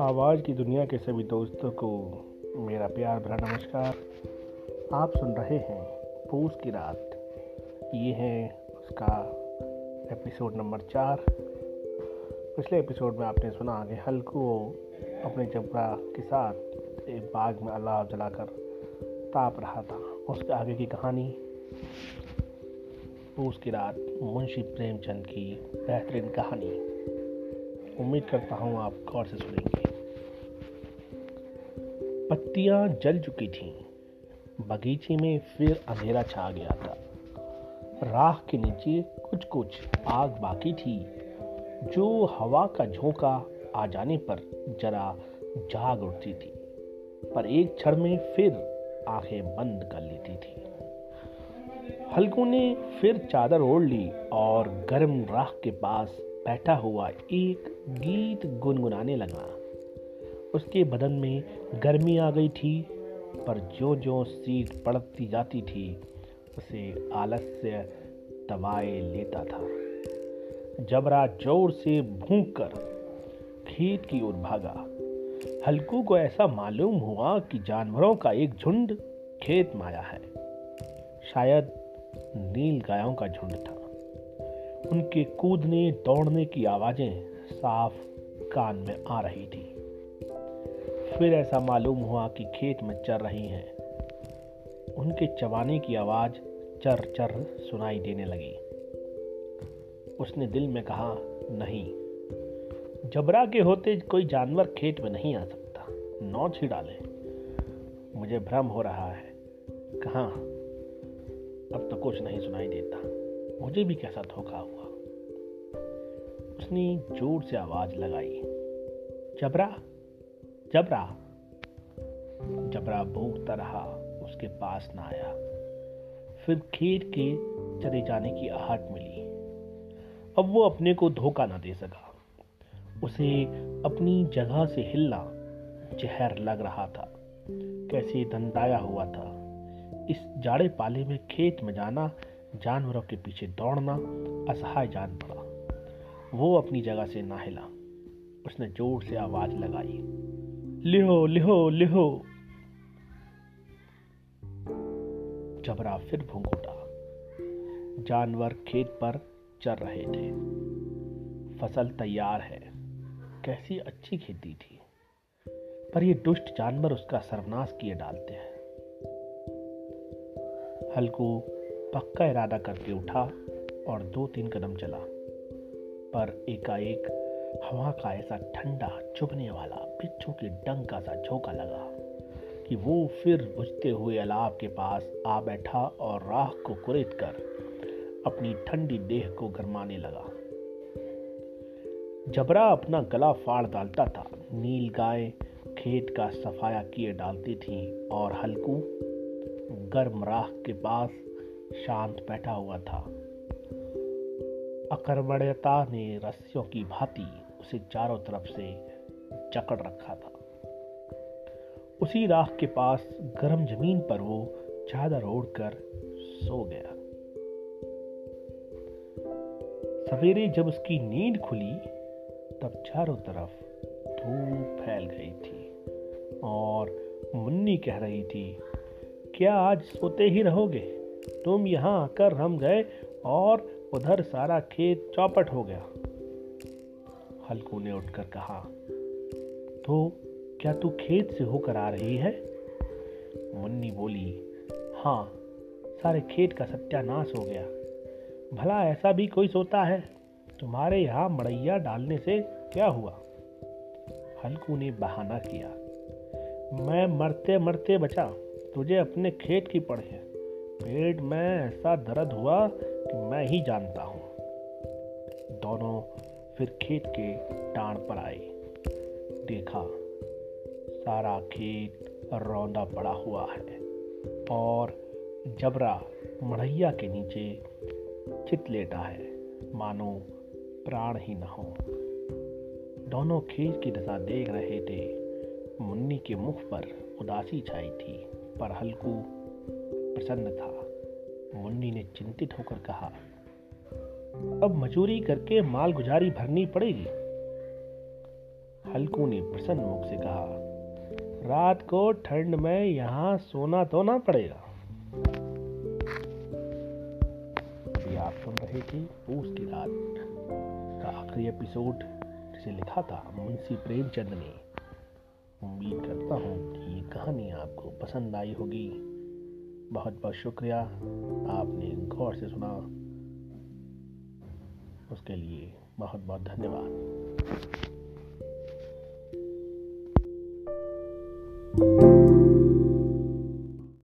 आवाज़ की दुनिया के सभी दोस्तों को मेरा प्यार भरा नमस्कार। आप सुन रहे हैं पूस की रात। ये है उसका एपिसोड नंबर चार। पिछले एपिसोड में आपने सुना कि हल्कू अपने जबरा के साथ एक बाग में अलाव जलाकर ताप रहा था। उसके आगे की कहानी पूस की रात मुंशी प्रेमचंद की बेहतरीन कहानी। उम्मीद करता हूँ आप गौर से सुनेंगे। पत्तियाँ जल चुकी थीं। बगीचे में फिर अंधेरा छा गया था। राह के नीचे कुछ कुछ आग बाकी थी। जो हवा का झोंका आ जाने पर जरा जाग उठती थी। पर एक क्षण में फिर आँखें बंद कर लेती थी। हल्कू ने फिर चादर ओढ़ ली और गर्म राख के पास बैठा हुआ एक गीत गुनगुनाने लगा। उसके बदन में गर्मी आ गई थी, पर जो जो सीट पड़ती जाती थी, उसे आलस्य दबाए लेता था। जबरा ज़ोर से भूख कर खेत की ओर भागा। हल्कू को ऐसा मालूम हुआ कि जानवरों का एक झुंड खेत माया है। शायद नील गायों का झुंड था। उनके कूदने, दौड़ने की आवाज़ें साफ़ कान में आ रही थी। फिर ऐसा मालूम हुआ कि खेत में चर रही हैं। उनके चबाने की आवाज़ चर चर सुनाई देने लगी। उसने दिल में कहा, नहीं, जबरा के होते कोई जानवर खेत में नहीं आ सकता। नौ ही डाले। मुझे भ्रम हो रहा है। कहा अब तो कुछ नहीं सुनाई देता। मुझे भी कैसा धोखा हुआ। उसने ज़ोर से आवाज़ लगाई। जबरा जबरा। जबरा भूखता रहा, उसके पास ना आया। फिर खेत के चले जाने की आहट मिली। अब वो अपने को धोखा ना दे सका। उसे अपनी जगह से हिलना जहर लग रहा था। कैसे दंदाया हुआ था। इस जाड़े पाले में खेत में जाना, जानवरों के पीछे दौड़ना, असहाय जान पड़ा। वो अपनी जगह से ना हिला। उसने ज़ोर से आवाज़ लगाई, लिहो लिहो लिहो! जबरा फिर उठा। जानवर खेत पर चर रहे थे। फ़सल तैयार है। कैसी अच्छी खेती थी। पर ये दुष्ट जानवर उसका सर्वनाश किए डालते हैं। हल्कू पक्का इरादा करके उठा और दो तीन कदम चला। पर एकाएक हवा का ऐसा ठंडा, चुभने वाला बिच्छू के डंग का सा झोंका लगा कि वो फिर बुझते हुए अलाब के पास आ बैठा और राह को कुरेद कर अपनी ठंडी देह को गरमाने लगा। जबरा अपना गला फाड़ डालता था, नील गाय खेत का सफाया किए डालती थी और हल्कू गर्म राह के पास शांत बैठा हुआ था। अकर्मण्यता ने रस्सियों की भांति उसे चारों तरफ़ से जकड़ रखा था। उसी राख के पास गर्म ज़मीन पर वो चादर ओढ़कर सो गया। सवेरे जब उसकी नींद खुली, तब चारों तरफ़ धूप फैल गई थी और मुन्नी कह रही थी क्या आज सोते ही रहोगे? तुम यहाँ आकर रम गए और उधर सारा खेत चौपट हो गया। हल्कू ने उठकर कहा तो क्या तू खेत से होकर आ रही है? मुन्नी बोली हाँ सारे खेत का सत्यानाश हो गया। भला ऐसा भी कोई सोता है? तुम्हारे यहाँ मड़ैया डालने से क्या हुआ? हल्कू ने बहाना किया, मैं मरते मरते बचा। तुझे अपने खेत की पड़ है। पेट में ऐसा दर्द हुआ कि मैं ही जानता हूँ। दोनों फिर खेत के टाण पर आए। देखा, सारा खेत रौंदा पड़ा हुआ है और जबरा मढ़ैया के नीचे चित लेटा है। मानो प्राण ही न हो। दोनों खेत की दशा देख रहे थे। मुन्नी के मुख पर उदासी छाई थी। पर हल्कू प्रसन्न था। मुन्नी ने चिंतित होकर कहा, अब मजूरी करके माल गुजारी भरनी पड़ेगी। हल्कू ने प्रसन्न मुख से कहा, रात को ठंड में यहाँ सोना तो ना पड़ेगा। अभी आप सुन रहे थे पूस की रात का आखिरी एपिसोड, जिसे लिखा था मुंशी प्रेमचंद ने। उम्मीद करता हूँ कि ये कहानी आपको पसंद आई होगी। बहुत बहुत शुक्रिया, आपने गौर से सुना। उसके लिए बहुत बहुत धन्यवाद।